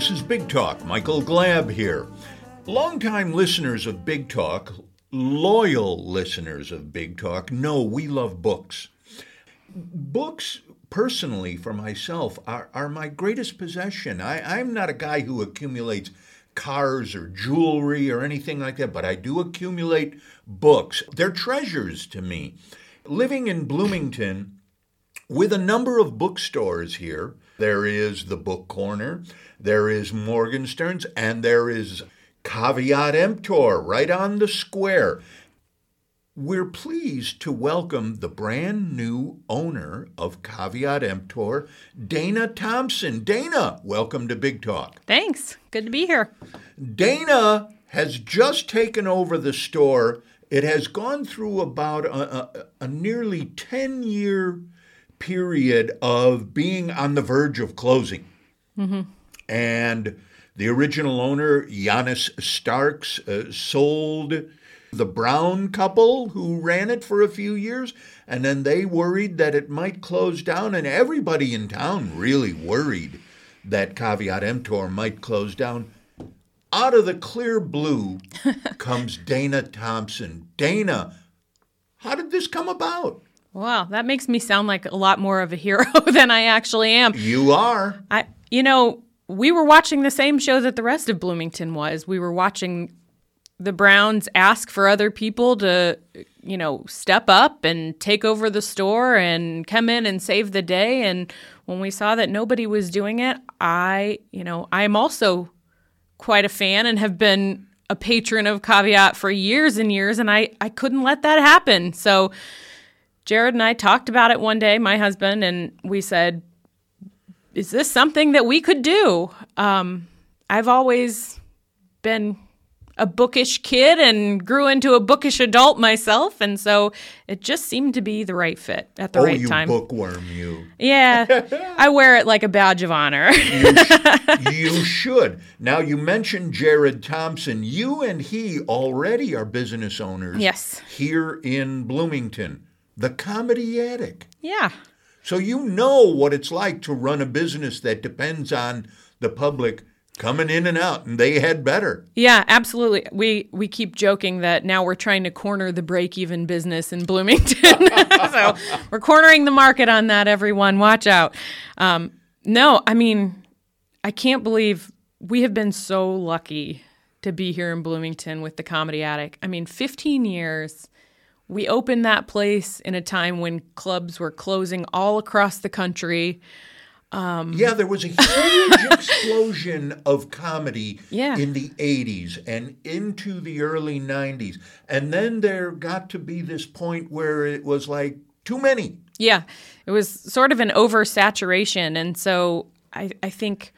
Hi, this is Big Talk. Michael Glab here. Longtime listeners of Big Talk, loyal listeners of Big Talk, know we love books. Books, personally, for myself, are, are my greatest possession. I, I'm not a guy who accumulates cars or jewelry or anything like that, but I do accumulate books. They're treasures to me. Living in Bloomington, with a number of bookstores here, there is the Book Corner, there is Morgenstern's, and there is Caveat Emptor right on the square. We're pleased to welcome the brand new owner of Caveat Emptor, Dayna Thompson. Dayna, welcome to Big Talk. Thanks. Good to be here. Dayna has just taken over the store. It has gone through about a, a, a nearly 10 year period of being on the verge of closing. Mm-hmm. And the original owner, Janis Starks, uh, sold the Brown couple who ran it for a few years, and then they worried that it might close down, and everybody in town really worried that Caveat Emptor might close down. Out of the clear blue comes Dayna Thompson. Dayna, how did this come about? Wow, that makes me sound like a lot more of a hero than I actually am. You are. I you know, we were watching the same show that the rest of Bloomington was. We were watching the Browns ask for other people to, you know, step up and take over the store and come in and save the day. And when we saw that nobody was doing it, I, you know, I'm also quite a fan and have been a patron of Caveat for years and years, and I, I couldn't let that happen. So Jared and I talked about it one day, my husband, and we said, Is this something that we could do? Um, I've always been a bookish kid and grew into a bookish adult myself, and so it just seemed to be the right fit at the oh, right you time. bookworm, you. Yeah, I wear it like a badge of honor. you, sh- you should. Now, you mentioned Jared Thompson. You and he already are business owners. Yes. Here in Bloomington, the Comedy Attic. yeah. So you know what it's like to run a business that depends on the public coming in and out, and they had better. Yeah, absolutely. We we keep joking that now we're trying to corner the break-even business in Bloomington. so we're cornering the market on that. Everyone, watch out. Um, no, I mean, I can't believe we have been so lucky to be here in Bloomington with the Comedy Attic. I mean, 15 years. We opened that place in a time when clubs were closing all across the country. Um, yeah, there was a huge explosion of comedy Yeah. in the 80s and into the early 90s. And then there got to be this point where it was like too many. Yeah, it was sort of an oversaturation. And so I, I think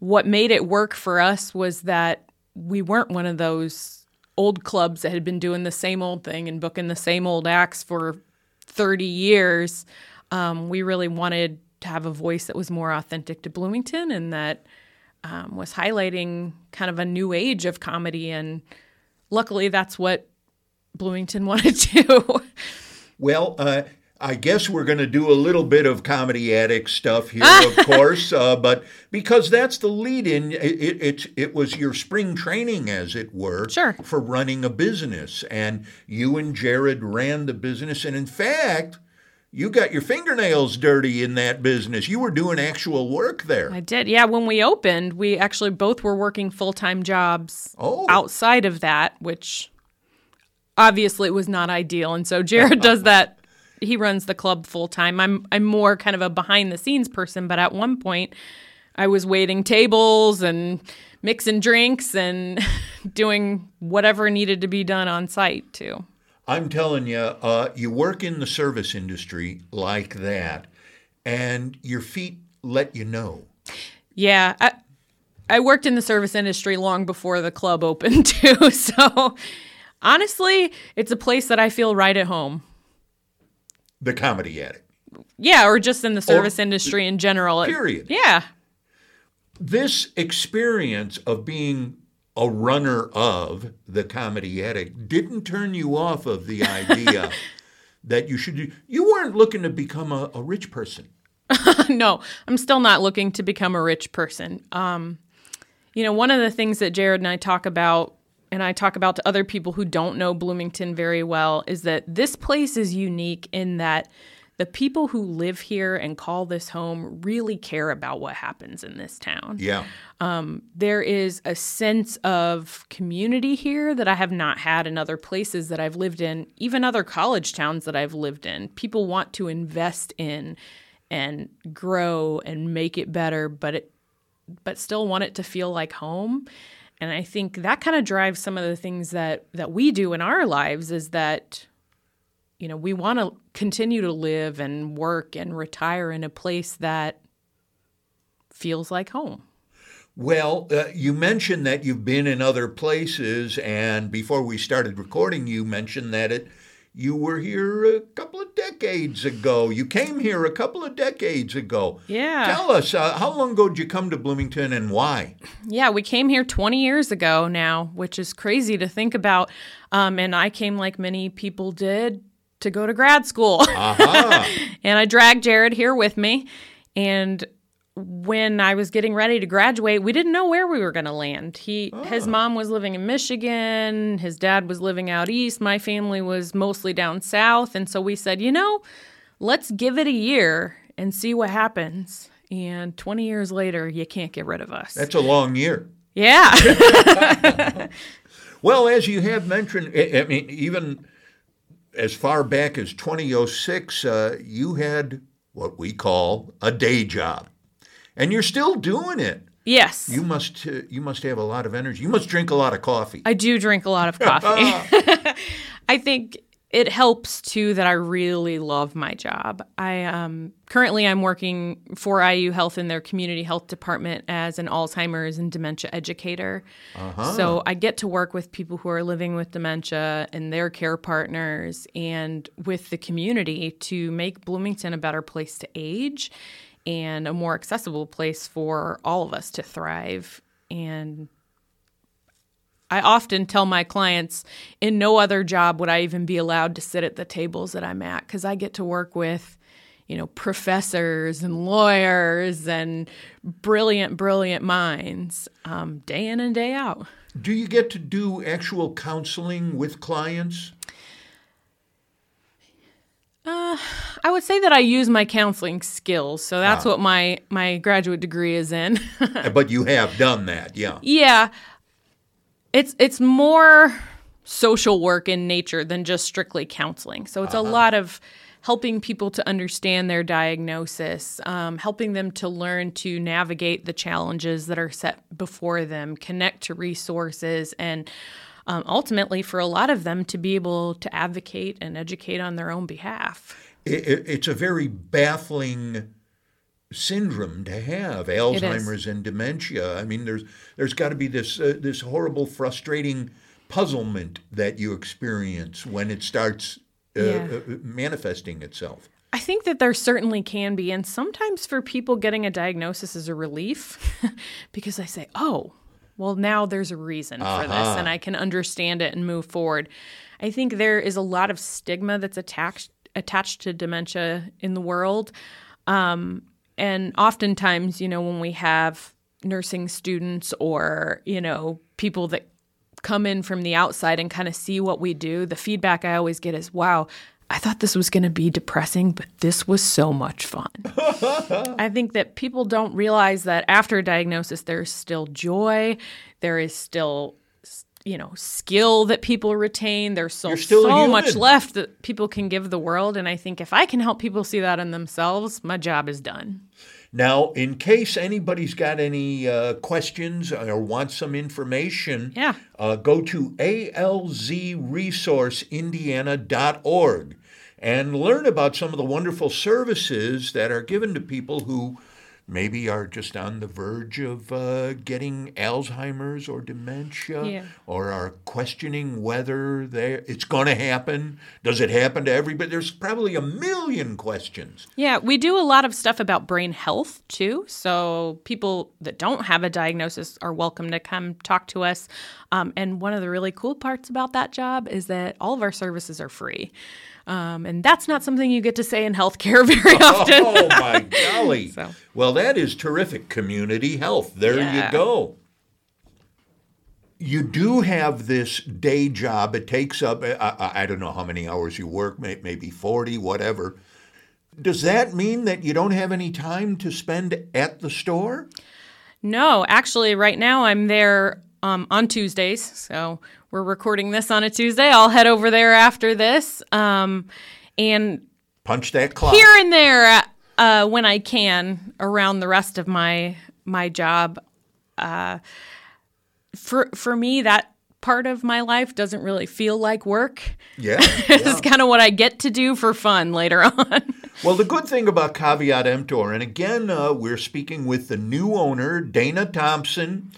what made it work for us was that we weren't one of those old clubs that had been doing the same old thing and booking the same old acts for 30 years. Um, we really wanted to have a voice that was more authentic to Bloomington and that um, was highlighting kind of a new age of comedy. And luckily, that's what Bloomington wanted to. Well, uh, I guess we're going to do a little bit of Comedy Attic stuff here, of course, uh, but because that's the lead in, it, it, it, it was your spring training, as it were, Sure. for running a business. And you and Jared ran the business. And in fact, you got your fingernails dirty in that business. You were doing actual work there. I did. Yeah, when we opened, we actually both were working full time jobs Oh. outside of that, which obviously was not ideal. And so Jared does that. He runs the club full time. I'm I'm more kind of a behind the scenes person, but at one point I was waiting tables and mixing drinks and doing whatever needed to be done on site too. I'm telling you, uh, you work in the service industry like that, and your feet let you know. Yeah, I, I worked in the service industry long before the club opened too. So honestly, it's a place that I feel right at home. The Comedy Attic. Yeah, or just in the service industry in general. Period. yeah. this experience of being a runner of the Comedy Attic didn't turn you off of the idea that you should do. You weren't looking to become a, a rich person. no, I'm still not looking to become a rich person. Um, you know, one of the things that Jared and I talk about, and I talk about to other people who don't know Bloomington very well, is that this place is unique in that the people who live here and call this home really care about what happens in this town. Yeah. Um, there is a sense of community here that I have not had in other places that I've lived in, even other college towns that I've lived in. People want to invest in and grow and make it better, but it but still want it to feel like home. And I think that kind of drives some of the things that that we do in our lives is that you know, we want to continue to live and work and retire in a place that feels like home. Well, uh, you mentioned that you've been in other places, and before we started recording, you mentioned that it you were here a couple decades ago. You came here a couple of decades ago. Yeah. Tell us, uh, how long ago did you come to Bloomington and why? Yeah, we came here 20 years ago now, which is crazy to think about. Um, and I came like many people did to go to grad school. Uh-huh. and I dragged Jared here with me. And when I was getting ready to graduate, we didn't know where we were going to land. He oh. his mom was living in Michigan, his dad was living out east, my family was mostly down south, and so we said, "You know, let's give it a year and see what happens." And 20 years later, you can't get rid of us. That's a long year. Yeah. well, as you have mentioned, I mean, even as far back as 2006, uh, you had what we call a day job and you're still doing it. Yes. You must uh, you must have a lot of energy. You must drink a lot of coffee. I do drink a lot of coffee. I think it helps too that I really love my job. I um, currently I'm working for IU Health in their community health department as an Alzheimer's and dementia educator. Uh-huh. So I get to work with people who are living with dementia and their care partners and with the community to make Bloomington a better place to age and a more accessible place for all of us to thrive. And I often tell my clients in no other job would I even be allowed to sit at the tables that I'm at because I get to work with, you know, professors and lawyers and brilliant, brilliant minds um, day in and day out. Do you get to do actual counseling with clients? Uh, I would say that I use my counseling skills, so that's ah. what my my graduate degree is in. but you have done that, yeah. Yeah, it's it's more social work in nature than just strictly counseling. So it's uh-huh. a lot of helping people to understand their diagnosis, um, helping them to learn to navigate the challenges that are set before them, connect to resources, and um, ultimately for a lot of them to be able to advocate and educate on their own behalf. It, it's a very baffling syndrome to have Alzheimer's and dementia. I mean, there's there's got to be this uh, this horrible, frustrating puzzlement that you experience when it starts uh, yeah. uh, manifesting itself. I think that there certainly can be, and sometimes for people getting a diagnosis is a relief because they say, "Oh, well, now there's a reason uh-huh. for this and I can understand it and move forward. I think there is a lot of stigma that's attached attached to dementia in the world. Um, and oftentimes, you know, when we have nursing students or, you know, people that come in from the outside and kind of see what we do, the feedback I always get is, wow, I thought this was going to be depressing, but this was so much fun. I think that people don't realize that after a diagnosis, there's still joy, there is still you know skill that people retain. There's so, so much left that people can give the world and i think if i can help people see that in themselves my job is done. Now in case anybody's got any uh, questions or wants some information yeah. Uh, go to alzresourceindiana.org and learn about some of the wonderful services that are given to people who maybe are just on the verge of uh, getting Alzheimer's or dementia, yeah. or are questioning whether it's going to happen. Does it happen to everybody? There's probably a million questions. Yeah, we do a lot of stuff about brain health too. So people that don't have a diagnosis are welcome to come talk to us. Um, and one of the really cool parts about that job is that all of our services are free. Um, and that's not something you get to say in healthcare very often. Oh my golly! So. Well, that is terrific. Community health. There Yeah. you go. You do have this day job. It takes up I, I, don't know how many hours you work, maybe forty, whatever. Does that mean that you don't have any time to spend at the store? No, actually, right now I'm there um, on Tuesdays. So we're recording this on a Tuesday. I'll head over there after this. Um, and Punch that clock. here and there uh, when I can around the rest of my my job. Uh, for for me, that part of my life doesn't really feel like work. Yeah. It's kind of what I get to do for fun later on. Well, the good thing about Caveat Emptor, and again, uh, we're speaking with the new owner, Dayna Thompson.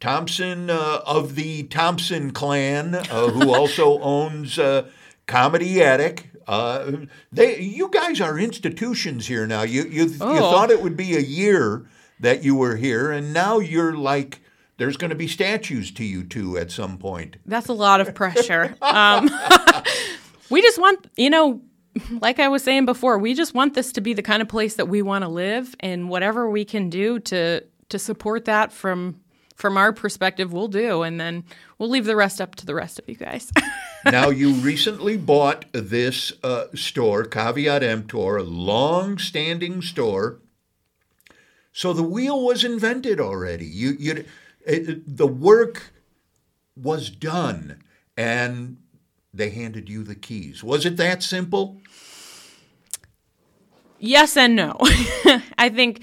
Thompson uh, of the Thompson clan, uh, who also owns uh, Comedy Attic. Uh, they, you guys are institutions here now. You, you, you Oh. thought it would be a year that you were here, and now you're like, there's going to be statues to you two at some point. That's a lot of pressure. Um, we just want, you know, like I was saying before, we just want this to be the kind of place that we want to live, and whatever we can do to to support that from from our perspective, we'll do, and then we'll leave the rest up to the rest of you guys. now, you recently bought this uh, store, Caveat Emptor, a long standing store. So the wheel was invented already. You, you, the work was done, and they handed you the keys. Was it that simple? yes and no. I think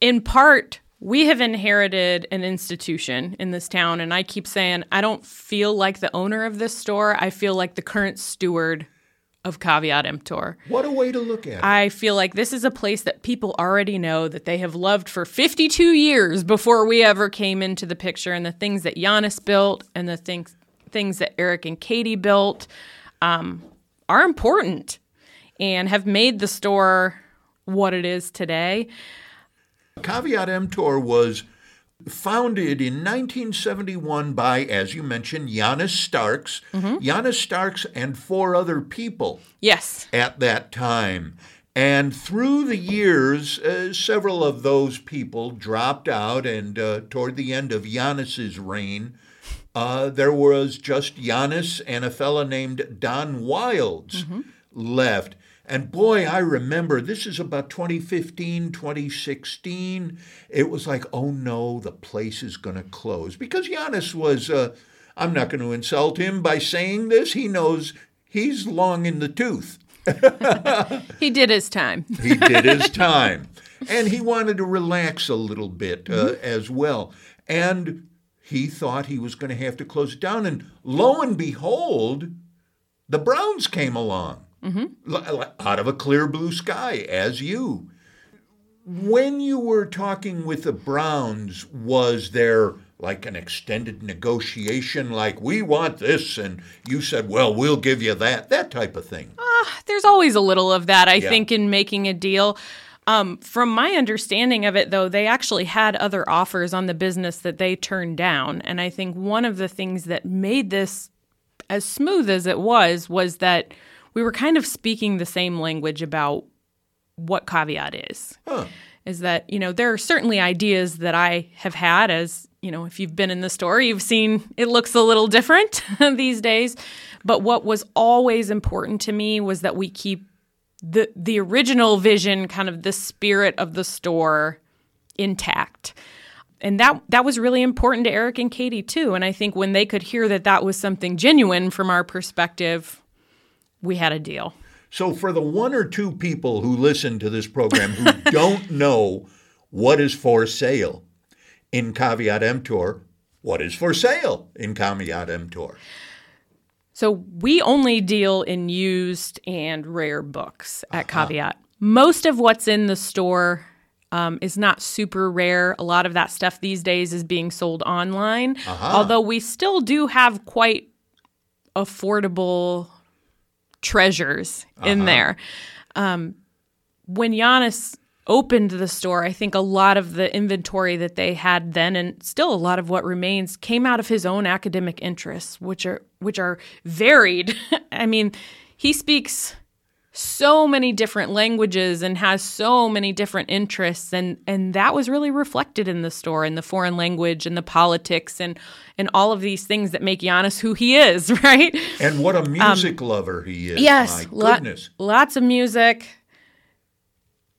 in part we have inherited an institution in this town and I keep saying I don't feel like the owner of this store. I feel like the current steward of Caveat Emptor. What a way to look at it. I feel like this is a place that people already know that they have loved for 52 years before we ever came into the picture and the things that Janis built and the things things that Eric and Katie built um, are important and have made the store what it is today. Caveat Emptor was founded in 1971 by, as you mentioned, Janis Starks. Janis Starks and four other people Yes. at that time. And through the years, uh, several of those people dropped out, and uh, toward the end of Janis's reign, uh, there was just Janis and a fella named Don Wilds left. And boy, I remember this is about 2015, 2016. It was like, oh no, the place is going to close. Because Janis was, uh, I'm not going to insult him by saying this, he knows he's long in the tooth. He did his time. He did his time. And he wanted to relax a little bit uh, as well. And he thought he was going to have to close it down. And lo and behold, the Browns came along L- out of a clear blue sky, as you. When you were talking with the Browns, was there like an extended negotiation, like, we want this, and you said, well, we'll give you that, that type of thing? There's always a little of that, I Yeah. think, in making a deal. Um, from my understanding of it, though, they actually had other offers on the business that they turned down. And I think one of the things that made this as smooth as it was was that we were kind of speaking the same language about what caveat is. Huh. Is that, you know, there are certainly ideas that I have had as, you know, if you've been in the store, you've seen it looks a little different these days. But what was always important to me was that we keep the the original vision, kind of the spirit of the store intact. And that that was really important to Eric and Katie too. And I think when they could hear that that was something genuine from our perspective, we had a deal. So, for the one or two people who listen to this program who don't know what is for sale in Caveat Emptor, what is for sale in Caveat Emptor? So we only deal in used and rare books at Caveat. Most of what's in the store um, is not super rare. A lot of that stuff these days is being sold online, although we still do have quite affordable treasures in there. Um, when Janis opened the store, I think a lot of the inventory that they had then, and still a lot of what remains, came out of his own academic interests, which are which are varied. I mean, he speaks so many different languages and has so many different interests and and that was really reflected in the store in the foreign language and the politics and and all of these things that make Janis who he is, right? And what a music um, lover he is. Yes, goodness. lots of music,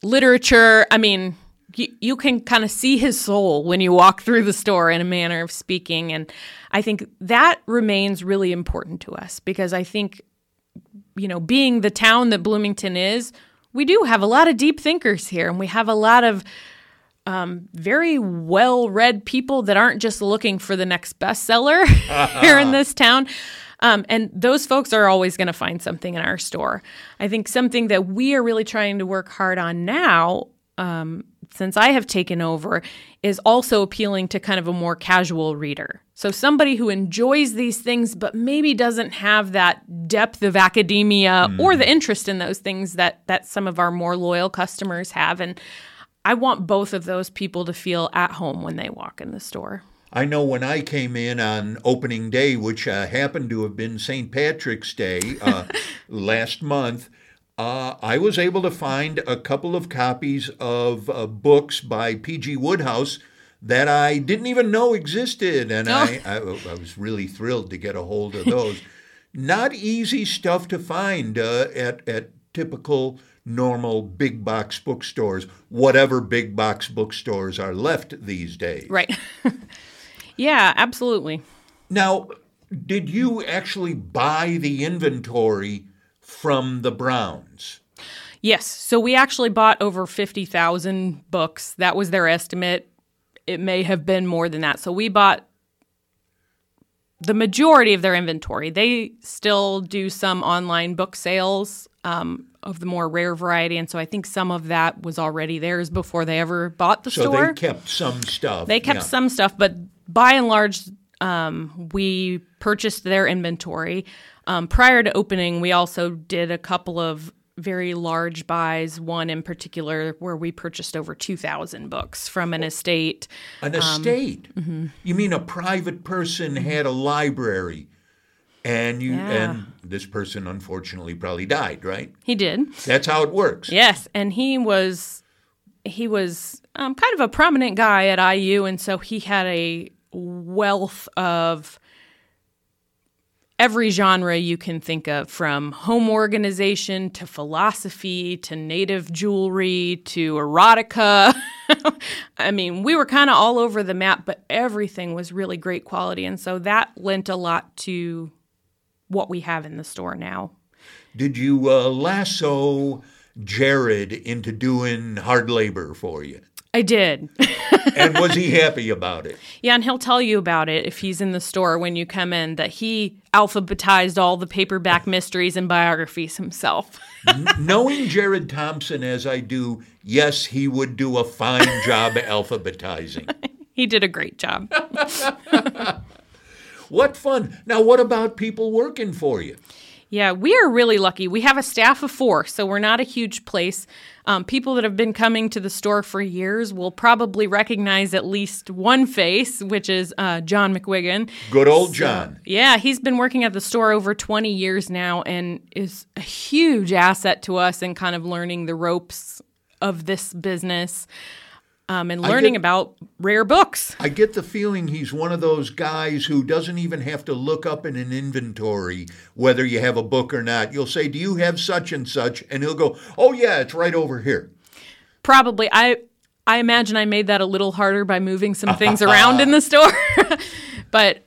literature. I mean, you can kind of see his soul when you walk through the store in a manner of speaking and I think that remains really important to us because I think you know, being the town that Bloomington is, we do have a lot of deep thinkers here, and we have a lot of um, very well read people that aren't just looking for the next bestseller here in this town. Um, and those folks are always going to find something in our store. I think something that we are really trying to work hard on now um, since I have taken over is also appealing to kind of a more casual reader. So somebody who enjoys these things but maybe doesn't have that depth of academia mm. or the interest in those things that that some of our more loyal customers have and I want both of those people to feel at home when they walk in the store. I know when I came in on opening day, which uh, happened to have been St. Patrick's Day uh, last month, uh, I was able to find a couple of copies of uh, books by P.G. Wodehouse that I didn't even know existed, and oh. I, I, I, was really thrilled to get a hold of those. Not easy stuff to find uh, at at typical normal big box bookstores, whatever big box bookstores are left these days. Right. yeah, absolutely. Now, did you actually buy the inventory from the Browns. Yes. So we actually bought over 50,000 books. That was their estimate. It may have been more than that. So we bought the majority of their inventory. They still do some online book sales um, of the more rare variety. And so I think some of that was already theirs before they ever bought the so store. So they kept some stuff. They kept yeah. some stuff, but by and large, um, we purchased their inventory. Um, prior to opening, we also did a couple of very large buys, one in particular where we purchased over 2,000 books from an estate. An estate? Um, mm-hmm. You mean a private person had a library? And you yeah. and this person unfortunately probably died, right? He did. That's how it works. Yes, and he was he was um, kind of a prominent guy at IU, and so he had a wealth of every genre you can think of from home organization to philosophy to native jewelry to erotica. I mean, we were kind of all over the map, but everything was really great quality. And so that lent a lot to what we have in the store now. Did you uh, lasso Jared into doing hard labor for you? I did. and was he happy about it? Yeah, and he'll tell you about it if he's in the store when you come in that he alphabetized all the paperback mysteries and biographies himself. Knowing Jared Thompson as I do, yes, he would do a fine job alphabetizing. he did a great job. what fun. Now, what about people working for you? Yeah, we are really lucky. We have a staff of four, so we're not a huge place. Um, people that have been coming to the store for years will probably recognize at least one face, which is uh, John McWiggin. Good old John. yeah, he's been working at the store over 20 years now and is a huge asset to us in kind of learning the ropes of this business um, and learning get, about rare books. I get the feeling he's one of those guys who doesn't even have to look up in an inventory whether you have a book or not. You'll say, "Do you have such and such?" and he'll go, "Oh yeah, it's right over here." Probably. I I imagine I made that a little harder by moving some things around in the store. but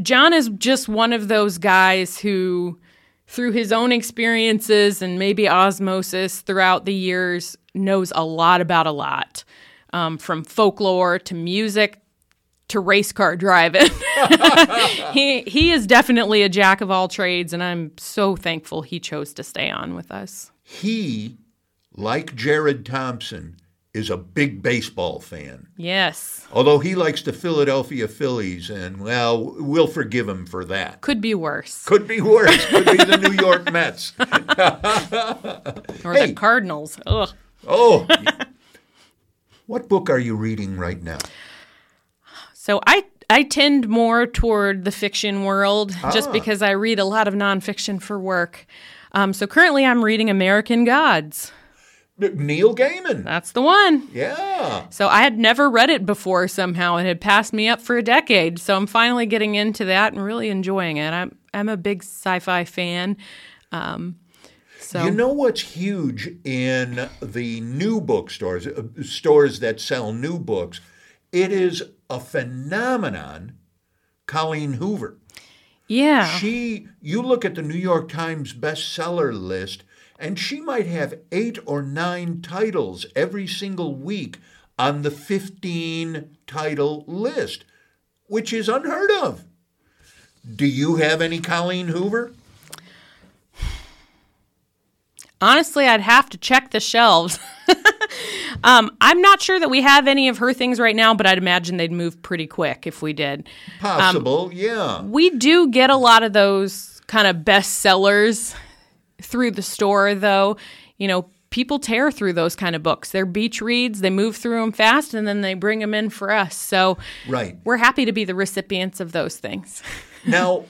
John is just one of those guys who through his own experiences and maybe osmosis throughout the years knows a lot about a lot um, from folklore to music to race car driving. he he is definitely a jack of all trades, and I'm so thankful he chose to stay on with us. He, like Jared Thompson, is a big baseball fan. Yes. Although he likes the Philadelphia Phillies, and well, we'll forgive him for that. Could be worse. Could be worse. Could be the New York Mets. or hey. the Cardinals. Ugh. Oh, what book are you reading right now? So I I tend more toward the fiction world ah. just because I read a lot of nonfiction for work. Um, so currently, I'm reading American Gods. Neil Gaiman. That's the one. Yeah. So I had never read it before somehow. It had passed me up for a decade. So I'm finally getting into that and really enjoying it. I'm I'm a big sci-fi fan. Um, so You know what's huge in the new bookstores, uh, stores that sell new books? It is a phenomenon. Colleen Hoover. yeah. She, you look at the New York Times bestseller list, and she might have eight or nine titles every single week on the 15 title list, which is unheard of. Do you have any Colleen Hoover? Honestly, I'd have to check the shelves. um, I'm not sure that we have any of her things right now, but I'd imagine they'd move pretty quick if we did. Possible, yeah. We do get a lot of those kind of bestsellers through the store, though. You know, people tear through those kind of books. They're beach reads, they move through them fast, and then they bring them in for us. So Right. we're happy to be the recipients of those things. Now,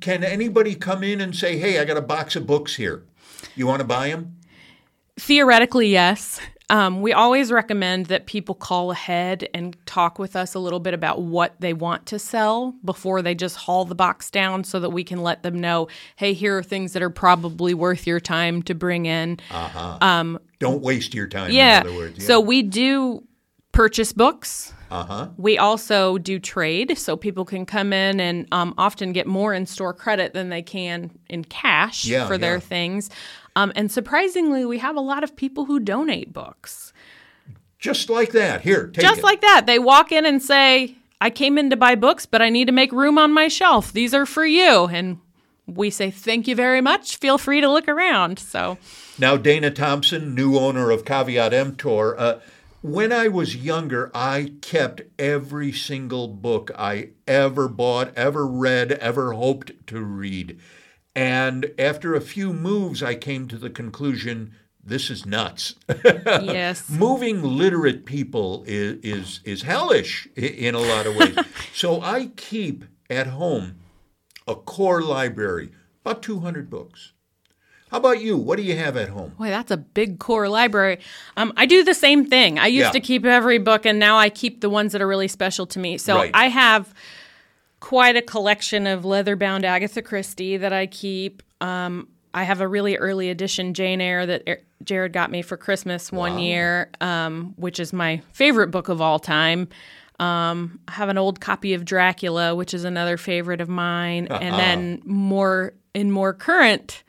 can anybody come in and say, hey, I got a box of books here? You want to buy them? Theoretically, yes. Um, we always recommend that people call ahead and talk with us a little bit about what they want to sell before they just haul the box down so that we can let them know, hey, here are things that are probably worth your time to bring in. Don't waste your time, Yeah. in other words. So we do purchase books. Uh huh. We also do trade, so people can come in and um, often get more in store credit than they can in cash Yeah, for their things. Um, and surprisingly, we have a lot of people who donate books. Just like that. Here, take Just it. like that. They walk in and say, I came in to buy books, but I need to make room on my shelf. These are for you. And we say, Thank you very much. Feel free to look around. So, Now, Dayna Thompson, new owner of Caveat Emptor. Uh, when I was younger, I kept every single book I ever bought, ever read, ever hoped to read. And after a few moves, I came to the conclusion this is nuts. yes. Moving literate people is, is, is hellish in a lot of ways. so I keep at home a core library, about 200 books. How about you? What do you have at home? Boy, that's a big core library. Um, I do the same thing. I used Yeah. to keep every book, and now I keep the ones that are really special to me. So Right. I have quite a collection of leather-bound Agatha Christie that I keep. Um, I have a really early edition Jane Eyre that Er- Jared got me for Christmas one year, um, which is my favorite book of all time. Um, I have an old copy of Dracula, which is another favorite of mine, and then more in more current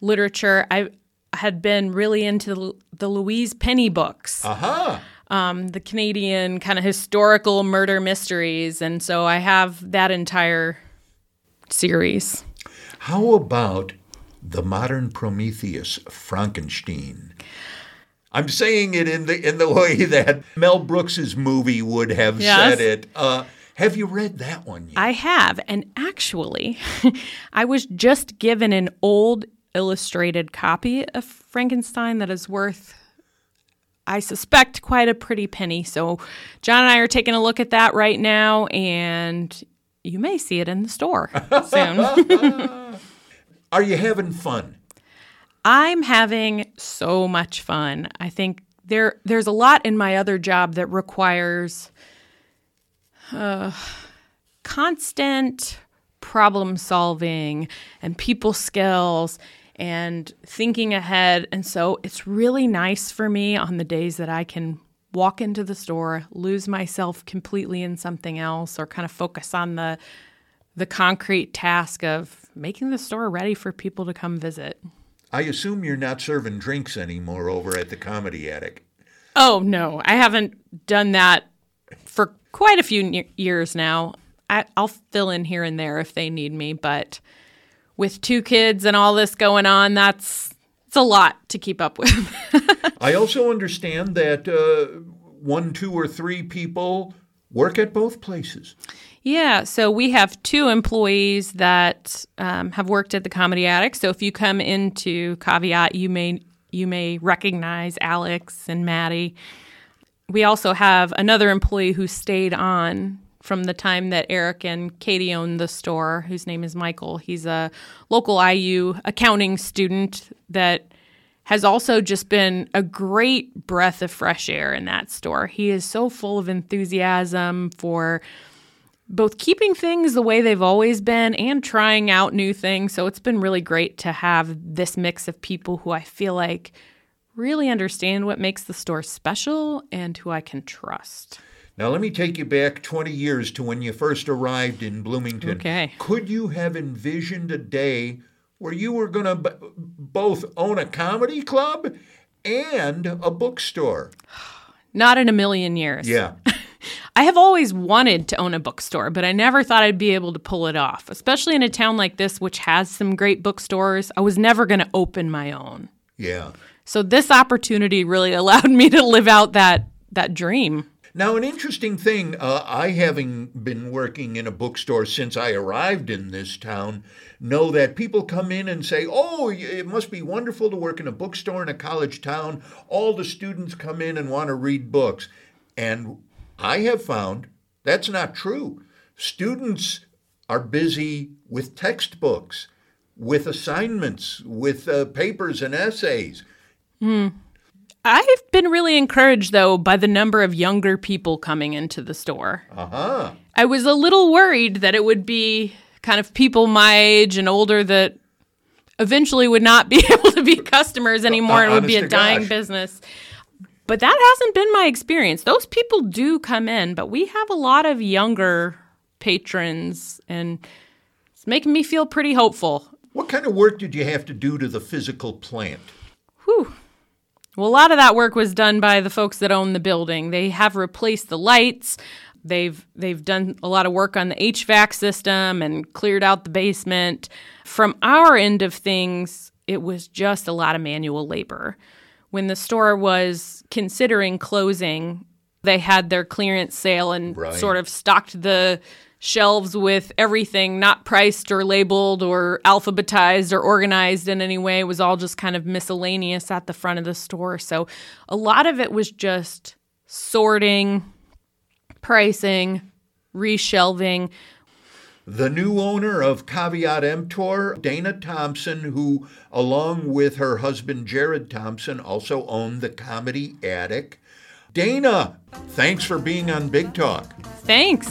literature, I had been really into the, Louise Penny books, Aha! um, the Canadian kind of historical murder mysteries, and so I have that entire series. How about the modern Prometheus, Frankenstein? I'm saying it in the in the way that Mel Brooks's movie would have Yes. said it. Uh, have you read that one yet? I have, and actually, I was just given an old illustrated copy of Frankenstein that is worth, I suspect, quite a pretty penny. So, John and I are taking a look at that right now, and you may see it in the store soon. Are you having fun? I'm having so much fun. I think there there's a lot in my other job that requires uh, constant problem solving and people skills and thinking ahead. And so it's really nice for me on the days that I can walk into the store, lose myself completely in something else, or kind of focus on the the concrete task of making the store ready for people to come visit. I assume you're not serving drinks anymore over at the Comedy Attic. Oh no, I haven't done that for quite a few years now. I, I'll fill in here and there if they need me, but with two kids and all this going on, that's it's a lot to keep up with. I also understand that uh, one, two, or three people work at both places. yeah, so we have two employees that um, have worked at the Comedy Attic. So if you come into Caveat, you may you may recognize Alex and Maddie. We also have another employee who stayed on from the time that Eric and Katie owned the store, whose name is Michael. He's a local IU accounting student that has also just been a great breath of fresh air in that store. He is so full of enthusiasm for both keeping things the way they've always been and trying out new things. So it's been really great to have this mix of people who I feel like really understand what makes the store special and who I can trust. Now, let me take you back 20 years to when you first arrived in Bloomington. Okay. Could you have envisioned a day where you were going to b- both own a comedy club and a bookstore? Not in a million years. Yeah. I have always wanted to own a bookstore, but I never thought I'd be able to pull it off, especially in a town like this, which has some great bookstores. I was never going to open my own. Yeah. So this opportunity really allowed me to live out that that dream. Now, an interesting thing, uh, I having been working in a bookstore since I arrived in this town, know that people come in and say, Oh, it must be wonderful to work in a bookstore in a college town. All the students come in and want to read books. And I have found that's not true. Students are busy with textbooks, with assignments, with uh, papers and essays. Hmm. I've been really encouraged, though, by the number of younger people coming into the store. Uh-huh. I was a little worried that it would be kind of people my age and older that eventually would not be able to be customers anymore and would be a dying gosh. business. But that hasn't been my experience. Those people do come in, but we have a lot of younger patrons, and it's making me feel pretty hopeful. What kind of work did you have to do to the physical plant? Whew. Well, a lot of that work was done by the folks that own the building. They have replaced the lights. They've they've done a lot of work on the HVAC system and cleared out the basement. From our end of things, it was just a lot of manual labor. When the store was considering closing, they had their clearance sale and Right. sort of stocked the shelves with everything not priced or labeled or alphabetized or organized in any way. It was all just kind of miscellaneous at the front of the store. So a lot of it was just sorting, pricing, reshelving. The new owner of Caveat Emptor, Dayna Thompson, who, along with her husband Jared Thompson, also owned the Comedy Attic. Dayna, thanks for being on Big Talk. Thanks.